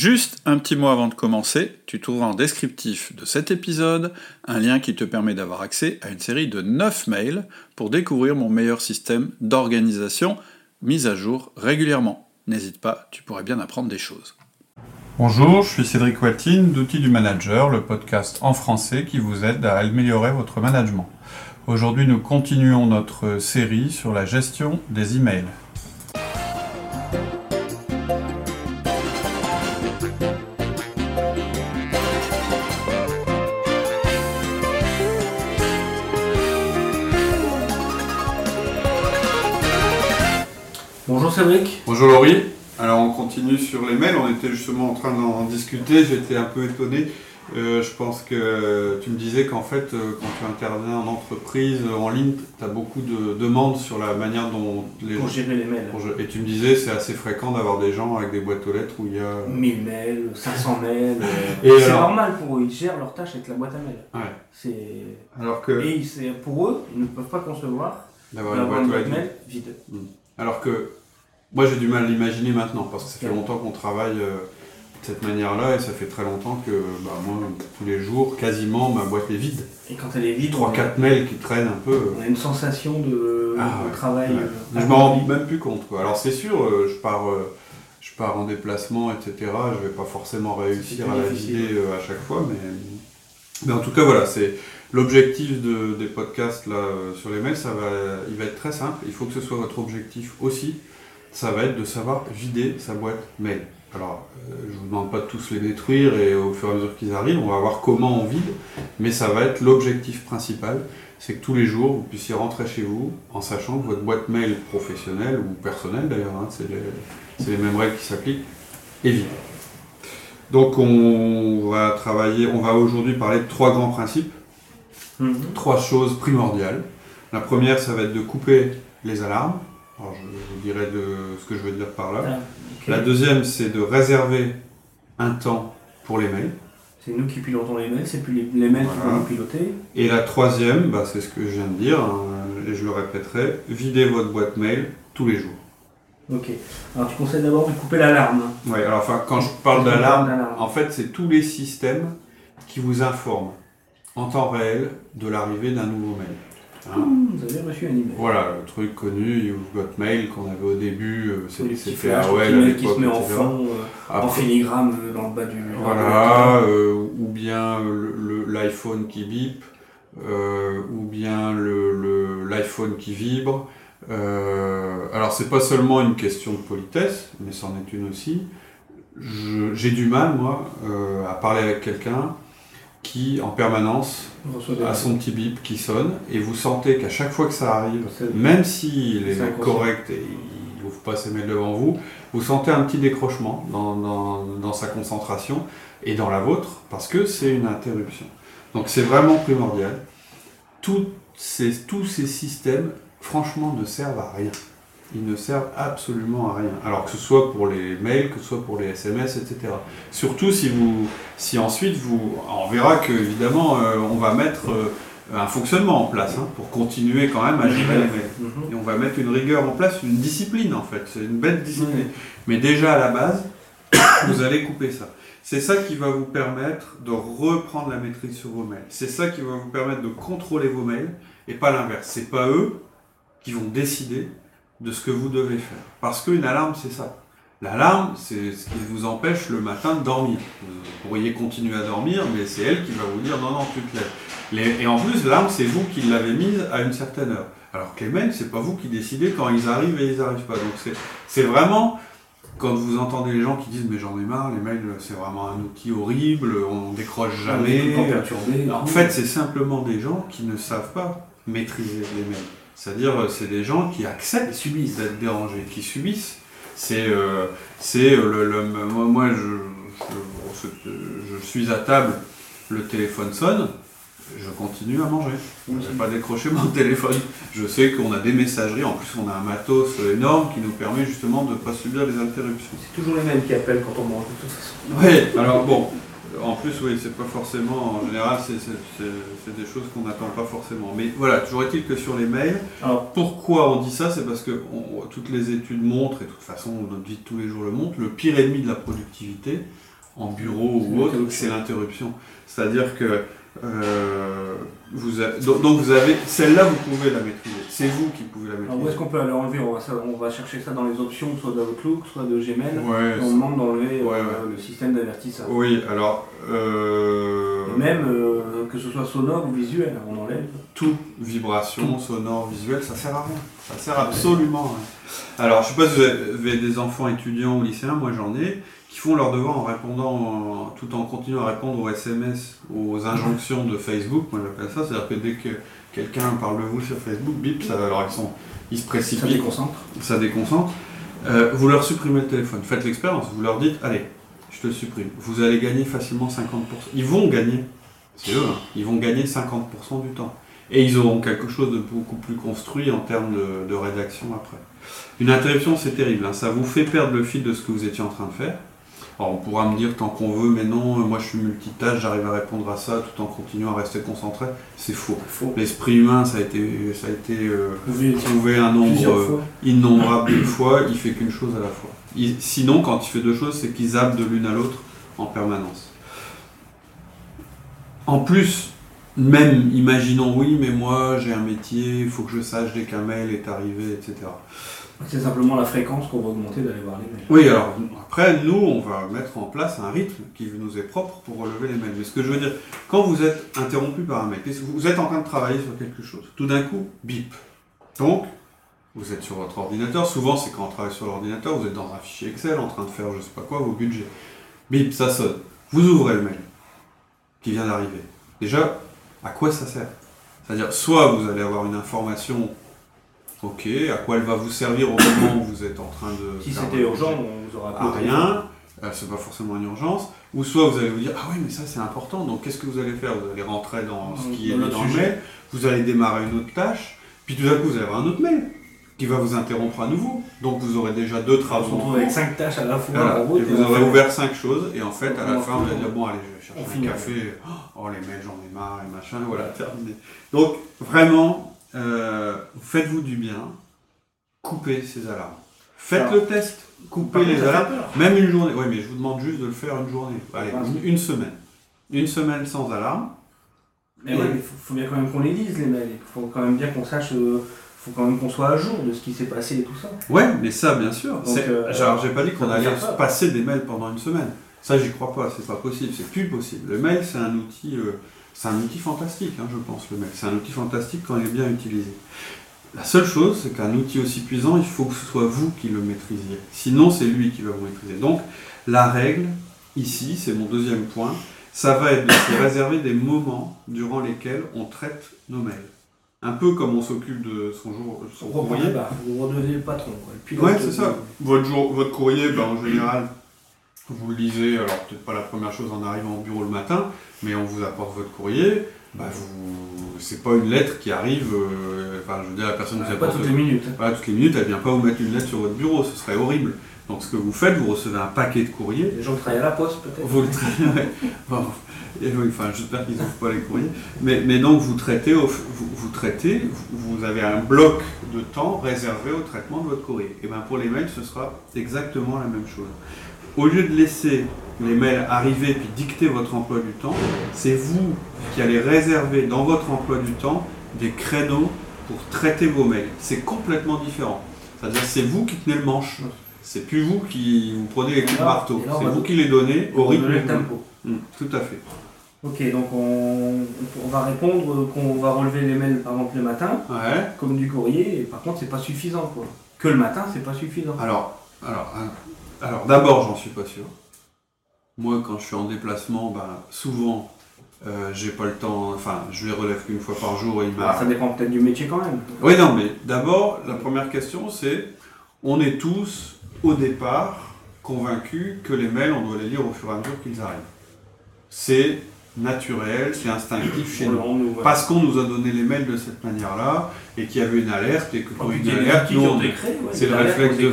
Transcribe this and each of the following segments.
Juste un petit mot avant de commencer, tu trouveras en descriptif de cet épisode un lien qui te permet d'avoir accès à une série de 9 mails pour découvrir mon meilleur système d'organisation mis à jour régulièrement. N'hésite pas, tu pourrais bien apprendre des choses. Bonjour, je suis Cédric Watine d'Outils du Manager, le podcast en français qui vous aide à améliorer votre management. Aujourd'hui, nous continuons notre série sur la gestion des emails. Cédric. Bonjour Laurie. Alors on continue sur les mails, on était justement en train d'en discuter, j'étais un peu étonné. Euh, je pense que tu me disais qu'en fait, euh, quand tu interviens en entreprise, en ligne, tu as beaucoup de demandes sur la manière dont les Pour gérer les mails. Et tu me disais, c'est assez fréquent d'avoir des gens avec des boîtes aux lettres où il y a. 1000 mails, 500 mails. euh, Et c'est alors normal pour eux, ils gèrent leur tâche avec la boîte à mails. Ouais. C'est... Alors que. Et c'est pour eux, ils ne peuvent pas concevoir D'avoir une boîte boîte lettres. mail vide. Alors que. Moi j'ai du mal à l'imaginer maintenant parce que ça fait longtemps qu'on travaille euh, de cette manière-là et ça fait très longtemps que bah, moi, tous les jours, quasiment, ma boîte est vide. Et quand elle est vide, on, 3-4 mails qui traînent un peu. on a une sensation de, Ah, de ouais. travail. Ouais. euh, Je m'en rends même plus compte. Quoi. Alors c'est sûr, euh, je pars, euh, je pars en déplacement, etc. Je vais pas forcément réussir à la vider euh, à chaque fois, mais, mais en tout cas voilà, c'est l'objectif de- des podcasts là euh, sur les mails. Ça va, il va être très simple. Il faut que ce soit votre objectif aussi. Ça va être de savoir vider sa boîte mail. Alors, euh, je vous demande pas de tous les détruire et au fur et à mesure qu'ils arrivent, on va voir comment on vide, mais ça va être l'objectif principal c'est que tous les jours, vous puissiez rentrer chez vous en sachant que votre boîte mail professionnelle ou personnelle d'ailleurs, hein, c'est les, c'est les mêmes règles qui s'appliquent, est vide. Donc on va travailler, on va aujourd'hui parler de trois grands principes, Mhm. trois choses primordiales. La première, ça va être de couper les alarmes. Alors je vous dirai de ce que je veux dire par là. Ah. La deuxième, c'est de réserver un temps pour les mails. C'est nous qui pilotons les mails, c'est plus les, les mails qui vont nous piloter. Et la troisième, bah, c'est ce que je viens de dire, hein, et je le répéterai, videz votre boîte mail tous les jours. Ok. Alors tu conseilles d'abord de couper l'alarme. Ouais, alors enfin, quand je parle d'alarme en fait, c'est tous les systèmes qui vous informent en temps réel de l'arrivée d'un nouveau mail. Hein. Vous avez reçu un email. Voilà, le truc connu, You've Got Mail, qu'on avait au début, euh, c'était AOL qui se met en fond, euh, en filigrane euh, dans le bas du. Voilà, euh, ou bien l'iPhone qui bip, ou bien le- le- l'iPhone qui vibre. Alors c'est pas seulement une question de politesse, mais c'en est une aussi. J'ai du mal, moi, à parler avec quelqu'un qui, en permanence, a son petit bip qui sonne, et vous sentez qu'à chaque fois que ça arrive, même s'il est correct et il n'ouvre pas ses mails devant vous, vous sentez un petit décrochement dans, dans- dans sa concentration et dans la vôtre, parce que c'est une interruption. Donc c'est vraiment primordial. Tous ces, tous ces systèmes, franchement, ne servent à rien. Ils ne servent absolument à rien. Alors que ce soit pour les mails, que ce soit pour les SMS, etc. Surtout si vous, si ensuite vous, on verra que évidemment, euh, on va mettre euh, un fonctionnement en place hein, pour continuer quand même à gérer les mails. Mhm. Et on va mettre une rigueur en place, une discipline en fait. C'est une belle discipline. Mais déjà à la base, vous allez couper ça. C'est ça qui va vous permettre de reprendre la maîtrise sur vos mails. C'est ça qui va vous permettre de contrôler vos mails et pas l'inverse. C'est pas eux qui vont décider de ce que vous devez faire. Parce qu'une alarme, c'est ça. L'alarme, c'est ce qui vous empêche le matin de dormir. Vous pourriez continuer à dormir, mais c'est elle qui va vous dire non, non, tu te lèves. Et en plus, l'alarme, c'est vous qui l'avez mise à une certaine heure. Alors que les mails, c'est pas vous qui décidez quand ils arrivent et ils arrivent pas. Donc c'est- vraiment quand vous entendez les gens qui disent mais j'en ai marre, les mails c'est vraiment un outil horrible, on décroche On jamais. perturbé. En fait, c'est simplement des gens qui ne savent pas maîtriser les mails. C'est-à-dire, euh, c'est des gens qui acceptent subissent d'être dérangés, qui subissent. C'est, euh, c'est euh, le, le- moi, moi, je, je, je suis à table, le téléphone sonne, je continue à manger. Je ne vais pas décrocher mon téléphone. Je sais qu'on a des messageries, en plus on a un matos énorme qui nous permet justement de ne pas subir les interruptions. C'est toujours les mêmes qui appellent quand on mange, de toute façon. Oui, alors bon, En plus, oui, c'est pas forcément. En général, c'est des choses qu'on n'attend pas forcément. Mais voilà, toujours est-il que sur les mails, Alors, pourquoi on dit ça C'est parce que on- toutes les études montrent, et de toute façon, notre vie de tous les jours le montre, le pire ennemi de la productivité, en bureau ou autre, c'est l'interruption. C'est-à-dire que. euh, vous a- donc, donc vous avez. Celle-là, vous pouvez la maîtriser. C'est vous qui pouvez la alors, où est-ce qu'on peut aller enlever on va, ça- on va chercher ça dans les options, soit d'Outlook, soit de Gmail. Ouais, on demande d'enlever Ouais, euh, le système d'avertissage. oui, alors. euh, même euh, que ce soit sonore ou visuel, on enlève. tout, vibration, sonore, visuel, ça sert à rien. Ça sert absolument à rien. Alors, je sais pas si vous avez des enfants étudiants ou lycéens, moi j'en ai, qui font leurs devoirs en répondant, tout en continuant à répondre aux SMS, aux injonctions de Facebook, moi j'appelle ça, c'est-à-dire que dès que quelqu'un parle de vous sur Facebook, bip, ça, alors ils, sont, ils se Ça précipitent, déconcentre. ça déconcentre. Euh, vous leur supprimez le téléphone, faites l'expérience, vous leur dites, allez, je te le supprime. Vous allez gagner facilement 50%. Ils vont gagner, c'est eux, hein, ils vont gagner 50% du temps. Et ils auront quelque chose de beaucoup plus construit en termes de, de rédaction après. Une interruption, c'est terrible, hein, ça vous fait perdre le fil de ce que vous étiez en train de faire. Alors on pourra me dire tant qu'on veut, mais non, moi je suis multitâche, j'arrive à répondre à ça tout en continuant à rester concentré. C'est faux. Faux. L'esprit humain, ça a été, ça a été euh, pouvez prouvé un nombre euh, innombrable de fois, il fait qu'une chose à la fois. Il- sinon, quand il fait deux choses, c'est qu'il zappe de l'une à l'autre en permanence. En plus, même, imaginons, oui, mais moi j'ai un métier, il faut que je sache dès qu'un mail est arrivé, etc. C'est simplement la fréquence qu'on va augmenter d'aller voir les mails. Oui, alors après, nous, on va mettre en place un rythme qui nous est propre pour relever les mails. Mais ce que je veux dire, quand vous êtes interrompu par un mail, vous êtes en train de travailler sur quelque chose, tout d'un coup, bip. Donc, vous êtes sur votre ordinateur, souvent c'est quand on travaille sur l'ordinateur, vous êtes dans un fichier Excel en train de faire je sais pas quoi, vos budgets. Bip, ça sonne. Vous ouvrez le mail qui vient d'arriver. Déjà, à quoi ça sert? C'est-à-dire, soit vous allez avoir une information, ok, à quoi elle va vous servir au moment où vous êtes en train de... Si c'était urgent, on vous aura à rien, euh, c'est pas forcément une urgence, ou soit vous allez vous dire ah oui mais ça c'est important, donc qu'est-ce que vous allez faire? Vous allez rentrer dans ce qui Dans est dans le mail, vous allez démarrer une autre tâche, puis tout d'un coup vous allez avoir un autre mail qui va vous interrompre à nouveau, donc vous aurez déjà deux On se travaux. en retrouve avec. 5 tâches à la fois Voilà. route. Et vous on aurez fait- ouvert cinq choses, et en fait à la On fin vous allez finit. dire bon allez je vais On chercher finit. un café, oh les mails j'en ai marre et machin, voilà terminé. Donc vraiment, euh, faites-vous du bien, coupez ces alarmes. Faites Alors, le test, coupez les alarmes. Même une journée. Oui, mais je vous demande juste de le faire une journée. Allez, Ah, une, une semaine. Une semaine sans alarme. Mais ouais, mais faut, faut bien quand même qu'on les lise les mails. Il faut quand même bien qu'on sache, euh, faut quand même qu'on soit à jour de ce qui s'est passé et tout ça. Ouais, mais ça, bien sûr. Donc, euh, Alors, j'ai pas dit qu'on allait passer des mails pendant une semaine. Ça, j'y crois pas. C'est pas possible. C'est plus possible. Le mail, c'est un outil, euh, c'est un outil fantastique, hein, je pense. Le mail, c'est un outil fantastique quand il est bien utilisé. La seule chose, c'est qu'un outil aussi puissant, il faut que ce soit vous qui le maîtrisiez. Sinon, c'est lui qui va vous maîtriser. Donc, la règle, ici, c'est mon deuxième point, ça va être de se réserver des moments durant lesquels on traite nos mails. Un peu comme on s'occupe de son, jour, son On courrier. vous redevenez le patron. Quoi, le Ouais, c'est ça. Votre, jour, votre courrier, ben, en général, vous le lisez, alors peut-être pas la première chose en arrivant au bureau le matin, mais on vous apporte votre courrier. Bah, vous, c'est pas une lettre qui arrive, euh, enfin, je veux dire, la personne vous Ouais, Pas apporte toutes les minutes. voilà, toutes les minutes, elle vient pas vous mettre une lettre sur votre bureau, ce serait horrible. Donc ce que vous faites, vous recevez un paquet de courriers, Les gens travaillent à la poste peut-être. vous le traitez. Bon, enfin, j'espère qu'ils n'ouvrent pas les courriers. Mais, mais donc, vous traitez, vous, vous traitez, vous vous avez un bloc de temps réservé au traitement de votre courrier. Et bien, pour les mails, ce sera exactement la même chose. Au lieu de laisser les mails arriver puis dicter votre emploi du temps, c'est vous qui allez réserver dans votre emploi du temps des créneaux pour traiter vos mails. C'est complètement différent. C'est-à-dire, c'est vous qui tenez le manche. C'est plus vous qui vous prenez les coups de marteau. C'est vous qui les donnez au rythme. le tempo. Mm, tout à fait. Ok, donc on, on va répondre qu'on va relever les mails par exemple le matin, Ouais. comme du courrier, et par contre c'est pas suffisant quoi. Que le matin c'est pas suffisant. Alors, alors, hein, alors d'abord, j'en suis pas sûr. Moi, quand je suis en déplacement, ben, souvent, euh, j'ai pas le temps. Enfin, je les relève qu'une fois par jour et il. Alors, ça dépend peut-être du métier quand même. Oui, non, mais d'abord, la première question, c'est on est tous, au départ, convaincus que les mails, on doit les lire au fur et à mesure qu'ils arrivent. C'est naturel, c'est instinctif chez nous. voilà. Parce qu'on nous a donné les mails de cette manière-là, et qu'il y avait une alerte, et que quand il y a une alerte, on- ouais, c'est le réflexe de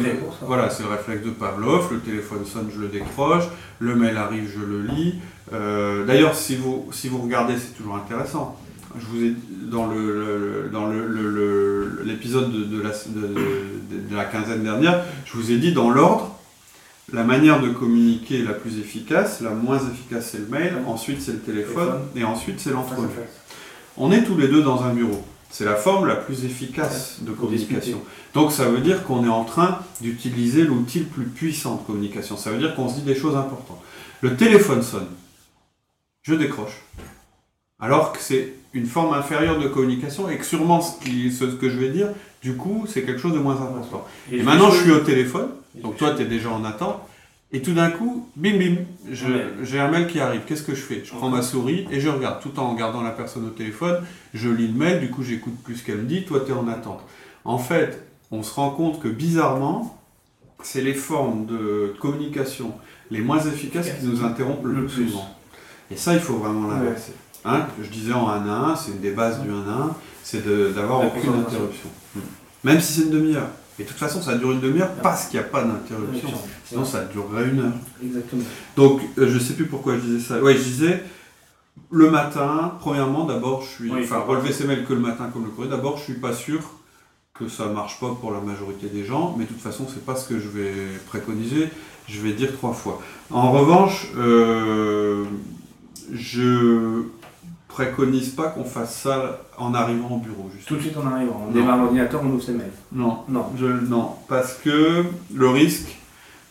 voilà, c'est le réflexe de Pavlov. Le téléphone sonne, je le décroche. Le mail arrive, je le lis. Euh, D'ailleurs, si vous si vous regardez, c'est toujours intéressant. Je vous ai dans le, le- dans le- l'épisode de, de la, de, de- de la quinzaine dernière, je vous ai dit dans l'ordre. La manière de communiquer la plus efficace, la moins efficace c'est le mail, ensuite c'est le téléphone, et ensuite c'est l'entrevue. On est tous les deux dans un bureau. C'est la forme la plus efficace de communication. Donc ça veut dire qu'on est en train d'utiliser l'outil le plus puissant de communication. Ça veut dire qu'on se dit des choses importantes. Le téléphone sonne. Je décroche. Alors que c'est une forme inférieure de communication et que sûrement ce, qui- ce que je vais dire, du coup, c'est quelque chose de moins important. Et, maintenant, je suis au téléphone. Donc toi, tu es déjà en attente. Et tout d'un coup, bim bim, j'ai un mail qui arrive. Qu'est-ce que je fais? Je prends ma souris et je regarde. Tout en regardant la personne au téléphone, je lis le mail, du coup j'écoute plus ce qu'elle me dit, toi tu es en attente. En fait, on se rend compte que bizarrement, c'est les formes de communication les moins efficaces qui nous interrompent le, plus. souvent. Et ça, il faut vraiment l'inverser. Hein, je disais en 1 à 1, c'est une des bases du 1 à 1, c'est d'avoir aucune interruption. Même si c'est une demi-heure. Et de toute façon, ça dure une demi-heure parce qu'il n'y a pas d'interruption. Sinon, ça durerait une heure. Exactement. Donc, euh, je sais plus pourquoi je disais ça. Ouais, je disais, le matin, premièrement, d'abord, je suis. Oui, enfin, relever ses mails que le matin comme le courrier, d'abord, je suis pas sûr que ça marche pas pour la majorité des gens, mais de toute façon, c'est pas ce que je vais préconiser. Je vais dire trois fois. En revanche, euh, je préconise pas qu'on fasse ça en arrivant au bureau. Tout de suite en arrivant, on Non. démarre l'ordinateur, on ouvre ses mails. Non, Non. je, non, parce que le risque,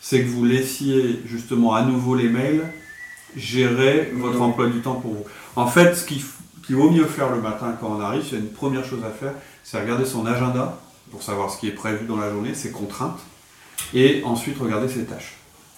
c'est que vous laissiez justement à nouveau les mails gérer votre emploi du temps pour vous. En fait, ce qu'il vaut mieux faire le matin quand on arrive, c'est une première chose à faire, c'est regarder son agenda pour savoir ce qui est prévu dans la journée, ses contraintes, et ensuite regarder ses tâches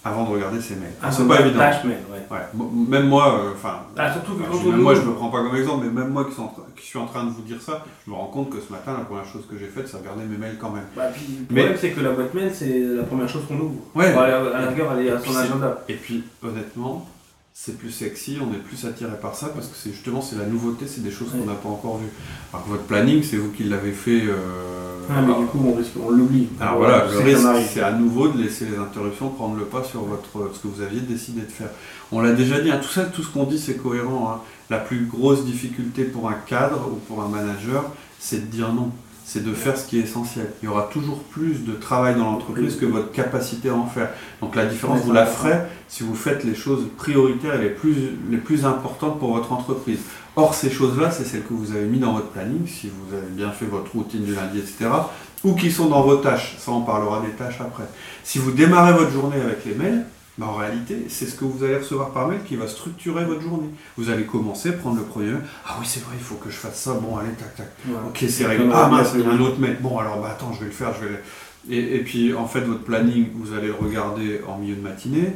avant de regarder ses mails. Ah, c'est pas évident. Tâche mail, ouais. Ouais, même moi, euh, enfin, Ah, surtout que quand même moi, je me prends pas comme exemple, mais même moi qui suis, en, train- qui suis en train de vous dire ça, je me rends compte que ce matin, la première chose que j'ai faite, c'est regarder mes mails quand même. Bah, puis, le Mais- problème, c'est que la boîte mail, c'est la première chose qu'on ouvre. Ouais. À la rigueur, elle est à son agenda. Et puis, honnêtement, c'est plus sexy, on est plus attiré par ça parce que c'est justement c'est la nouveauté, c'est des choses qu'on n'a pas encore vues. Alors que votre planning, c'est vous qui l'avez fait. euh, Ah, mais du coup, on risque, on l'oublie. alors voilà, le risque, c'est à nouveau de laisser les interruptions prendre le pas sur votre, ce que vous aviez décidé de faire. On l'a déjà dit, hein, tout ça, tout ce qu'on dit, c'est cohérent. hein. La plus grosse difficulté pour un cadre ou pour un manager, c'est de dire non. C'est de faire ce qui est essentiel. Il y aura toujours plus de travail dans l'entreprise que votre capacité à en faire. Donc la différence, vous la ferez si vous faites les choses prioritaires et les plus, les plus importantes pour votre entreprise. Or, ces choses-là, c'est celles que vous avez mis dans votre planning, si vous avez bien fait votre routine du lundi, etc. Ou qui sont dans vos tâches. Ça, on parlera des tâches après. Si vous démarrez votre journée avec les mails, bah, en réalité, c'est ce que vous allez recevoir par mail qui va structurer votre journée. Vous allez commencer, prendre le premier mail. Ah oui, c'est vrai, il faut que je fasse ça. Bon, allez, tac, tac. Ok, c'est réglé. Ah mince, il y a un autre mail. Bon, alors, bah attends, je vais le faire. Je vais et, et puis, en fait, votre planning, vous allez le regarder en milieu de matinée.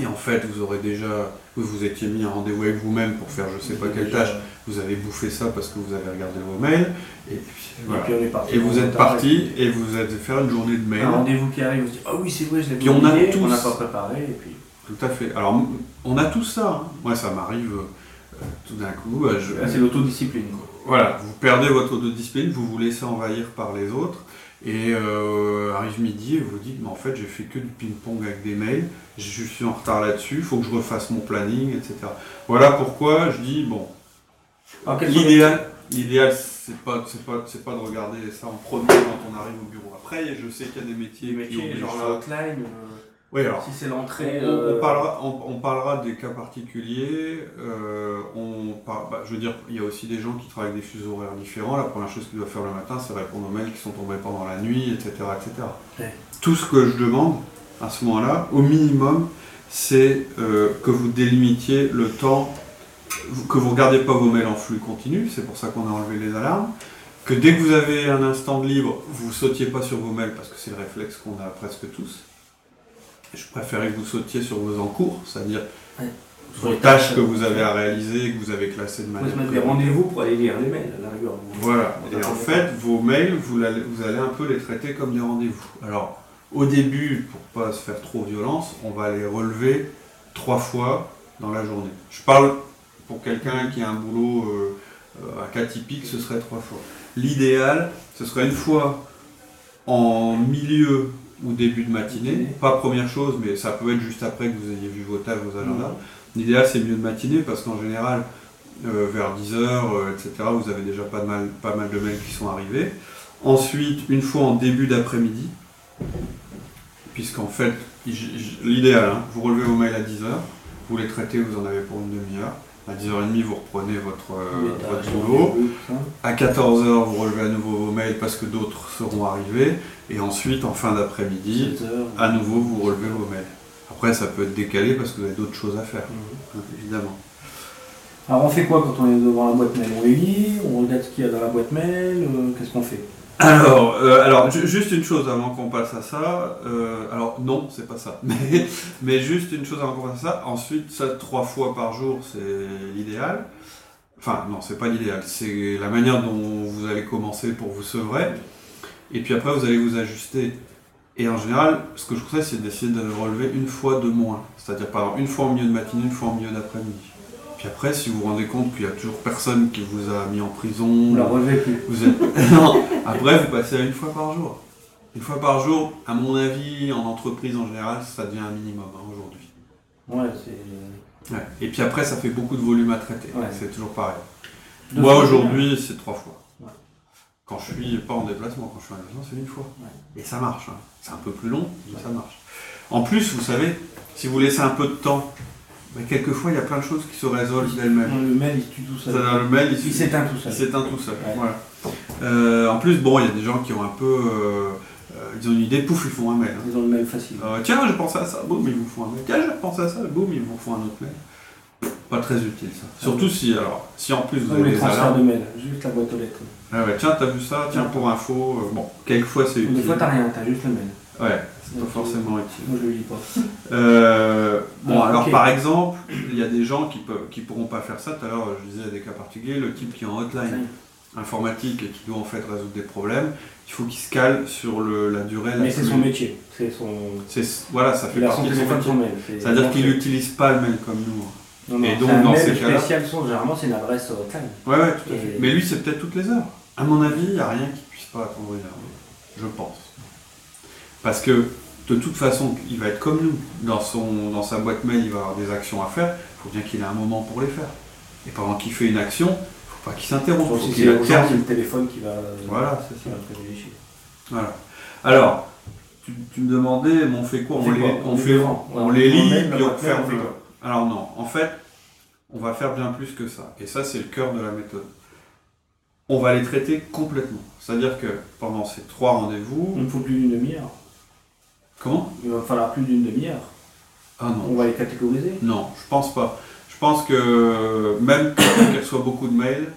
Et en fait, vous aurez déjà, vous vous étiez mis un rendez-vous avec vous-même pour faire je sais pas quelle tâche. Vous avez bouffé ça parce que vous avez regardé vos mails. Et puis, Et voilà. puis on est parti. Et vous êtes parti et vous êtes faire une journée de mails. Un rendez-vous qui arrive, on se dit Ah oui, c'est vrai, je l'avais Puis on a tous- on n'a pas préparé. Et puis... Tout à fait. Alors, on a tout ça. hein. Moi, ça m'arrive euh, tout d'un coup. euh, je- Là, c'est l'autodiscipline. Voilà, vous perdez votre autodiscipline, vous vous laissez envahir par les autres, et euh, arrive midi et vous dites, mais en fait, j'ai fait que du ping-pong avec des mails, je suis en retard là-dessus, il faut que je refasse mon planning, etc. Voilà pourquoi je dis, bon, l'idéal, l'idéal, c'est pas, c'est pas, c'est pas de regarder ça en premier quand on arrive au bureau. Après, je sais qu'il y a des métiers, qui obligent genre Oui, alors, si c'est on, l'entrée. on- euh, on parlera, on, on parlera des cas particuliers. euh, on par- bah, je veux dire, il y a aussi des gens qui travaillent avec des fuseaux horaires différents. La première chose qu'ils doivent faire le matin, c'est répondre aux mails qui sont tombés pendant la nuit, etc. etc. Ouais. Tout ce que je demande à ce moment-là, au minimum, c'est euh, que vous délimitiez le temps, que vous ne regardez pas vos mails en flux continu, c'est pour ça qu'on a enlevé les alarmes, que dès que vous avez un instant de libre, vous sautiez pas sur vos mails parce que c'est le réflexe qu'on a presque tous. Je préférais que vous sautiez sur vos encours, c'est-à-dire Ouais. vos tâches que vous avez à réaliser, que vous avez classées de manière. mettre des rendez-vous pour aller lire les mails, à la rigueur. Voilà. Et en fait, vos mails, vous, vous allez un peu les traiter comme des rendez-vous. Alors, au début, pour pas se faire trop violence, on va les relever trois fois dans la journée. Je parle Pour quelqu'un qui a un boulot euh, euh, à cas typique, ce serait trois fois. L'idéal, ce serait une fois en milieu ou début de matinée. Pas première chose, mais ça peut être juste après que vous ayez vu vos tâches, vos agendas. L'idéal, c'est mieux de matinée parce qu'en général, euh, vers 10h, etc., vous avez déjà pas, de mal, pas mal de mails qui sont arrivés. Ensuite, une fois en début d'après-midi, puisqu'en fait, l'idéal, hein, vous relevez vos mails à 10h, vous les traitez, vous en avez pour une demi-heure. À 10h30, vous reprenez votre, euh, votre boulot. À 14h, vous relevez à nouveau vos mails parce que d'autres seront arrivés. Et ensuite, en fin d'après-midi, à nouveau, vous relevez vos mails. Après, ça peut être décalé parce que vous avez d'autres choses à faire, mhm. évidemment. Alors, on fait quoi quand on est devant la boîte mail? On les lit On regarde ce qu'il y a dans la boîte mail? Euh, Qu'est-ce qu'on fait? Alors, euh, alors juste une chose avant qu'on passe à ça. Euh, alors non, c'est pas ça. Mais, mais juste une chose avant qu'on passe à ça. Ensuite, ça trois fois par jour, c'est l'idéal. Enfin non, c'est pas l'idéal. C'est la manière dont vous allez commencer pour vous sevrer. Et puis après, vous allez vous ajuster. Et en général, ce que je conseille, c'est d'essayer de relever une fois de moins. C'est-à-dire, par exemple, une fois au milieu de matinée, une fois au milieu d'après-midi. Puis après, si vous vous rendez compte qu'il n'y a toujours personne qui vous a mis en prison, vous la relevez plus. Vous êtes... non, après, vous passez à une fois par jour. Une fois par jour, à mon avis, en entreprise en général, ça devient un minimum hein, aujourd'hui. Ouais, c'est. Ouais. Et puis après, ça fait beaucoup de volume à traiter. C'est toujours pareil. Moi aujourd'hui, c'est trois fois. Quand je suis pas en déplacement, quand je suis en déplacement, c'est une fois. Et ça marche. Hein. C'est un peu plus long, mais ça marche. En plus, vous savez, si vous laissez un peu de temps mais quelquefois, il y a plein de choses qui se résolvent d'elles-mêmes. Le mail, il tue tout seul. le mail, il, s'éteint tout seul. Il s'éteint tout seul. Voilà. Euh, en plus, bon, il y a des gens qui ont un peu. Euh, euh, ils ont une idée, pouf, ils font un mail. Hein. Ils ont le mail facile. tiens, je pensé à ça, boum, ils vous font un mail. Tiens, je pensé à ça, boum, ils vous font un autre mail. Pas très utile ça. Surtout si, alors, si en plus vous avez les transferts de mail, juste la boîte aux lettres. Ah ouais, tiens, t'as vu ça, tiens, pour info. bon, quelquefois c'est utile. Des fois, t'as rien, t'as juste le mail. Ouais, c'est pas forcément utile. Moi, je le lis pas. Euh, bon, alors par exemple, il y a des gens qui peuvent, qui pourront pas faire ça. Tout à l'heure, je disais des cas particuliers, le type qui est en hotline informatique et qui doit en fait résoudre des problèmes, il faut qu'il se cale sur le, la durée. Mais c'est son métier. C'est son. Voilà, ça fait partie de son métier. C'est-à-dire qu'il n'utilise pas le mail comme nous. Non, non, et donc, un dans mail ces spécial, généralement, c'est une adresse hotline. Ouais, ouais, tout à fait. Mais lui, c'est peut-être toutes les heures. À mon avis, il n'y a rien qui puisse pas attendre une heure. Je pense. Parce que de toute façon, il va être comme nous. Dans, son, dans sa boîte mail, il va avoir des actions à faire. Il faut bien qu'il ait un moment pour les faire. Et pendant qu'il fait une action, il ne faut pas qu'il s'interrompe. Il c'est le téléphone qui va, voilà, c'est ça. Voilà. Alors, tu, me demandais, on fait quoi? On, les, on, fait, on, les lit, puis on ferme. Alors non, en fait, on va faire bien plus que ça. Et ça, c'est le cœur de la méthode. On va les traiter complètement. C'est-à-dire que pendant ces trois rendez-vous... Il ne faut plus d'une demi-heure. Comment? Il va falloir plus d'une demi-heure. Ah non. On va les catégoriser Non, je pense pas. Je pense que même qu'elle soit beaucoup de mails,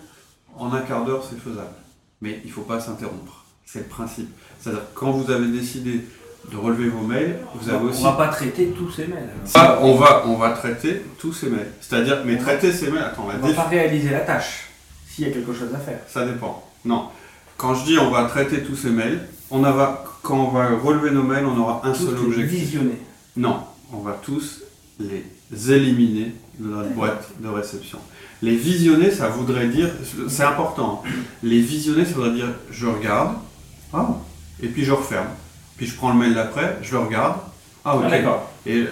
en un quart d'heure, c'est faisable. Mais il ne faut pas s'interrompre. C'est le principe. C'est-à-dire quand vous avez décidé de relever vos mails, vous avez aussi. On va pas traiter tous ces mails. Ah, on va, on va traiter tous ces mails. C'est-à-dire, mais traiter ces mails. Attends, on va pas réaliser la tâche. S'il y a quelque chose à faire. Ça dépend. Non. Quand je dis on va traiter tous ces mails, on va, quand on va relever nos mails, on aura un seul objectif. Visionner. Non, on va tous les éliminer de notre boîte de réception. Les visionner, ça voudrait dire, c'est important, hein. les visionner, ça voudrait dire je regarde, ah, et puis je referme. Puis je prends le mail d'après, je le regarde, ah ok. Ah, et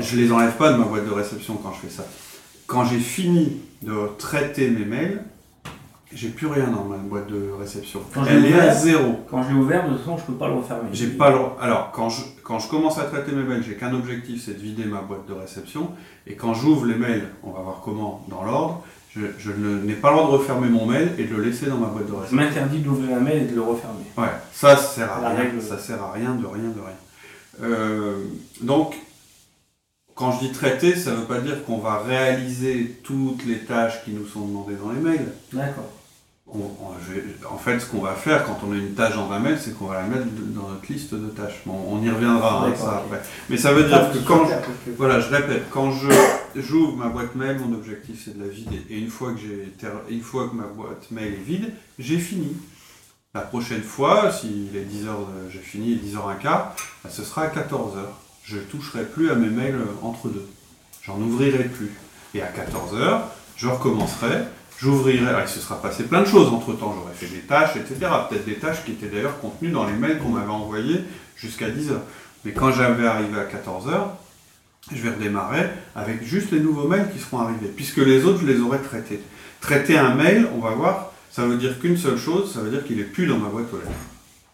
je les enlève pas de ma boîte de réception quand je fais ça. Quand j'ai fini de traiter mes mails, j'ai plus rien dans ma boîte de réception. Elle est à zéro. Quand je l'ai ouvert, de toute façon, je peux pas le refermer. J'ai pas le... Alors, quand je, quand je commence à traiter mes mails, j'ai qu'un objectif, c'est de vider ma boîte de réception. Et quand j'ouvre les mails, on va voir comment dans l'ordre, je, je n'ai pas le droit de refermer mon mail et de le laisser dans ma boîte de réception. Je m'interdis d'ouvrir un mail et de le refermer. Ouais, ça, ça sert à rien. Ça sert à rien, de rien, de rien. Euh, donc, quand je dis traiter, ça ne veut pas dire qu'on va réaliser toutes les tâches qui nous sont demandées dans les mails. D'accord en fait, ce qu'on va faire quand on a une tâche dans un mail, c'est qu'on va la mettre dans notre liste de tâches. on y reviendra hein, ça après. Mais ça veut dire que quand, je, voilà, je répète, quand je j'ouvre ma boîte mail, mon objectif c'est de la vider. Et une fois que j'ai, une fois que ma boîte mail est vide, j'ai fini. La prochaine fois, s'il est 10h, j'ai fini, 10h un quart, bah, ce sera à 14h. Je toucherai plus à mes mails entre deux. J'en ouvrirai plus. Et à 14h, je recommencerai, j'ouvrirai, il se sera passé plein de choses entre temps, j'aurais fait des tâches, etc. Peut-être des tâches qui étaient d'ailleurs contenues dans les mails qu'on m'avait envoyés jusqu'à 10h. Mais quand j'avais arrivé à 14h, je vais redémarrer avec juste les nouveaux mails qui seront arrivés, puisque les autres, je les aurais traités. Traiter un mail, on va voir, ça veut dire qu'une seule chose, ça veut dire qu'il n'est plus dans ma boîte aux lettres.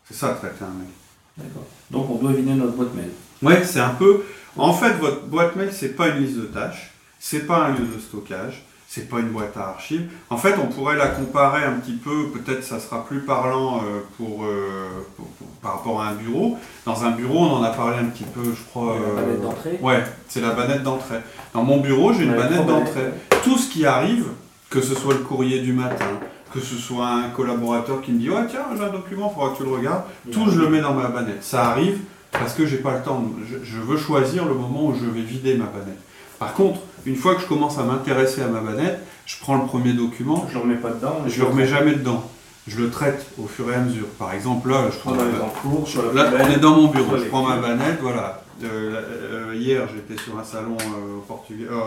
C'est ça, traiter un mail. D'accord. Donc on doit vider notre boîte mail. Ouais, c'est un peu. En fait, votre boîte mail, c'est pas une liste de tâches, c'est pas un lieu de stockage, c'est pas une boîte à archives. En fait, on pourrait la comparer un petit peu, peut-être ça sera plus parlant euh, pour, euh, pour- pour- par rapport à un bureau. Dans un bureau, on en a parlé un petit peu, je crois. La euh, banette d'entrée. Ouais, c'est la banette d'entrée. Dans mon bureau, j'ai une Ouais, banette d'entrée. Tout ce qui arrive, que ce soit le courrier du matin, que ce soit un collaborateur qui me dit Ouais, tiens, j'ai un document, il faudra que tu le regardes. Tout, je le mets dans ma banette. Ça arrive parce que j'ai pas le temps. Je, je veux choisir le moment où je vais vider ma banette. Par contre, une fois que je commence à m'intéresser à ma banette, je prends le premier document, Je le remets pas dedans. mais je le remets jamais dedans. Je le traite au fur et à mesure. Par exemple, là, je prends On ma banette. en cours sur la Là, on est dans mon bureau. Je prends ma banette, voilà. Euh, euh, hier, j'étais sur un salon euh, euh,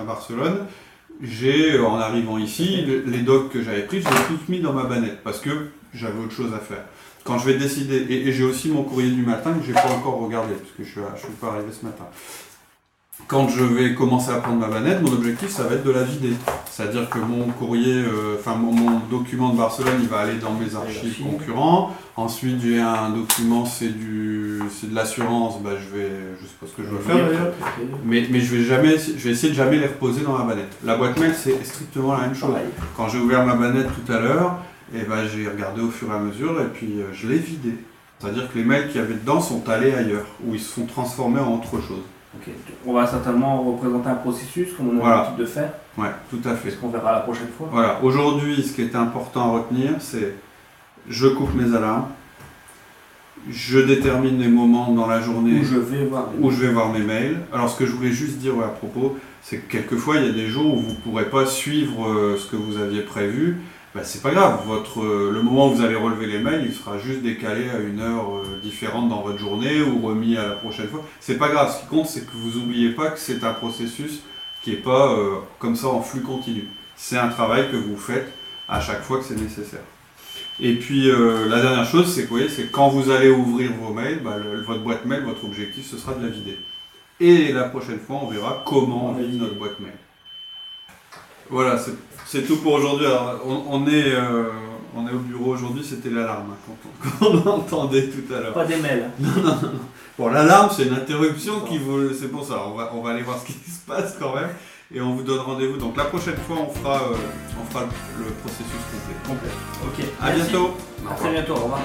à Barcelone. J'ai, en arrivant ici, le- les docs que j'avais pris, je les ai tous mis dans ma banette parce que j'avais autre chose à faire. Quand je vais décider, et, et j'ai aussi mon courrier du matin que j'ai pas encore regardé parce que je je suis pas arrivé ce matin. Quand je vais commencer à prendre ma banette, mon objectif, ça va être de la vider. C'est-à-dire que mon courrier, euh, enfin mon, mon document de Barcelone, il va aller dans mes archives concurrents. Ensuite, j'ai un document, c'est du, c'est de l'assurance. Bah, je vais, je sais pas ce que je dois faire d'ailleurs. Mais, mais je vais jamais, je vais essayer de jamais les reposer dans la banette. La boîte mail, c'est strictement la même chose. Quand j'ai ouvert ma banette tout à l'heure, et ben j'ai regardé au fur et à mesure et puis euh, je l'ai vidé. C'est-à-dire que les mails qu'il y avait dedans sont allés ailleurs, ou ils se sont transformés en autre chose. On va certainement représenter un processus comme on a Voilà. l'habitude de faire. Ouais, tout à fait. Ce qu'on verra la prochaine fois. Voilà, aujourd'hui, ce qui est important à retenir, c'est je coupe mes alarmes, je détermine les moments dans la journée Où je vais voir. les- où je vais voir mes mails. Alors, ce que je voulais juste dire ouais, à propos, c'est que quelquefois, il y a des jours où vous ne pourrez pas suivre euh, ce que vous aviez prévu. Ben, c'est pas grave, votre, euh, le moment où vous allez relever les mails, il sera juste décalé à une heure euh, différente dans votre journée ou remis à la prochaine fois. C'est pas grave, ce qui compte, c'est que vous n'oubliez pas que c'est un processus qui n'est pas euh, comme ça en flux continu. C'est un travail que vous faites à chaque fois que c'est nécessaire. Et puis la dernière chose, c'est que vous voyez, c'est quand vous allez ouvrir vos mails, bah, le- votre boîte mail, votre objectif, ce sera de la vider. Et la prochaine fois, on verra comment on vide notre boîte mail. Voilà, c'est- c'est tout pour aujourd'hui. Alors, On, on est, euh, on est au bureau aujourd'hui, c'était l'alarme hein, qu'on qu'on entendait tout à l'heure. Pas des mails. Bon, l'alarme, c'est une interruption qui vous. C'est pour ça, on va, on va aller voir ce qui se passe quand même. Et on vous donne rendez-vous. Donc la prochaine fois, on fera, euh, on fera le, le processus complet. Complet. Ok. À Merci. bientôt. À très bientôt. Au revoir.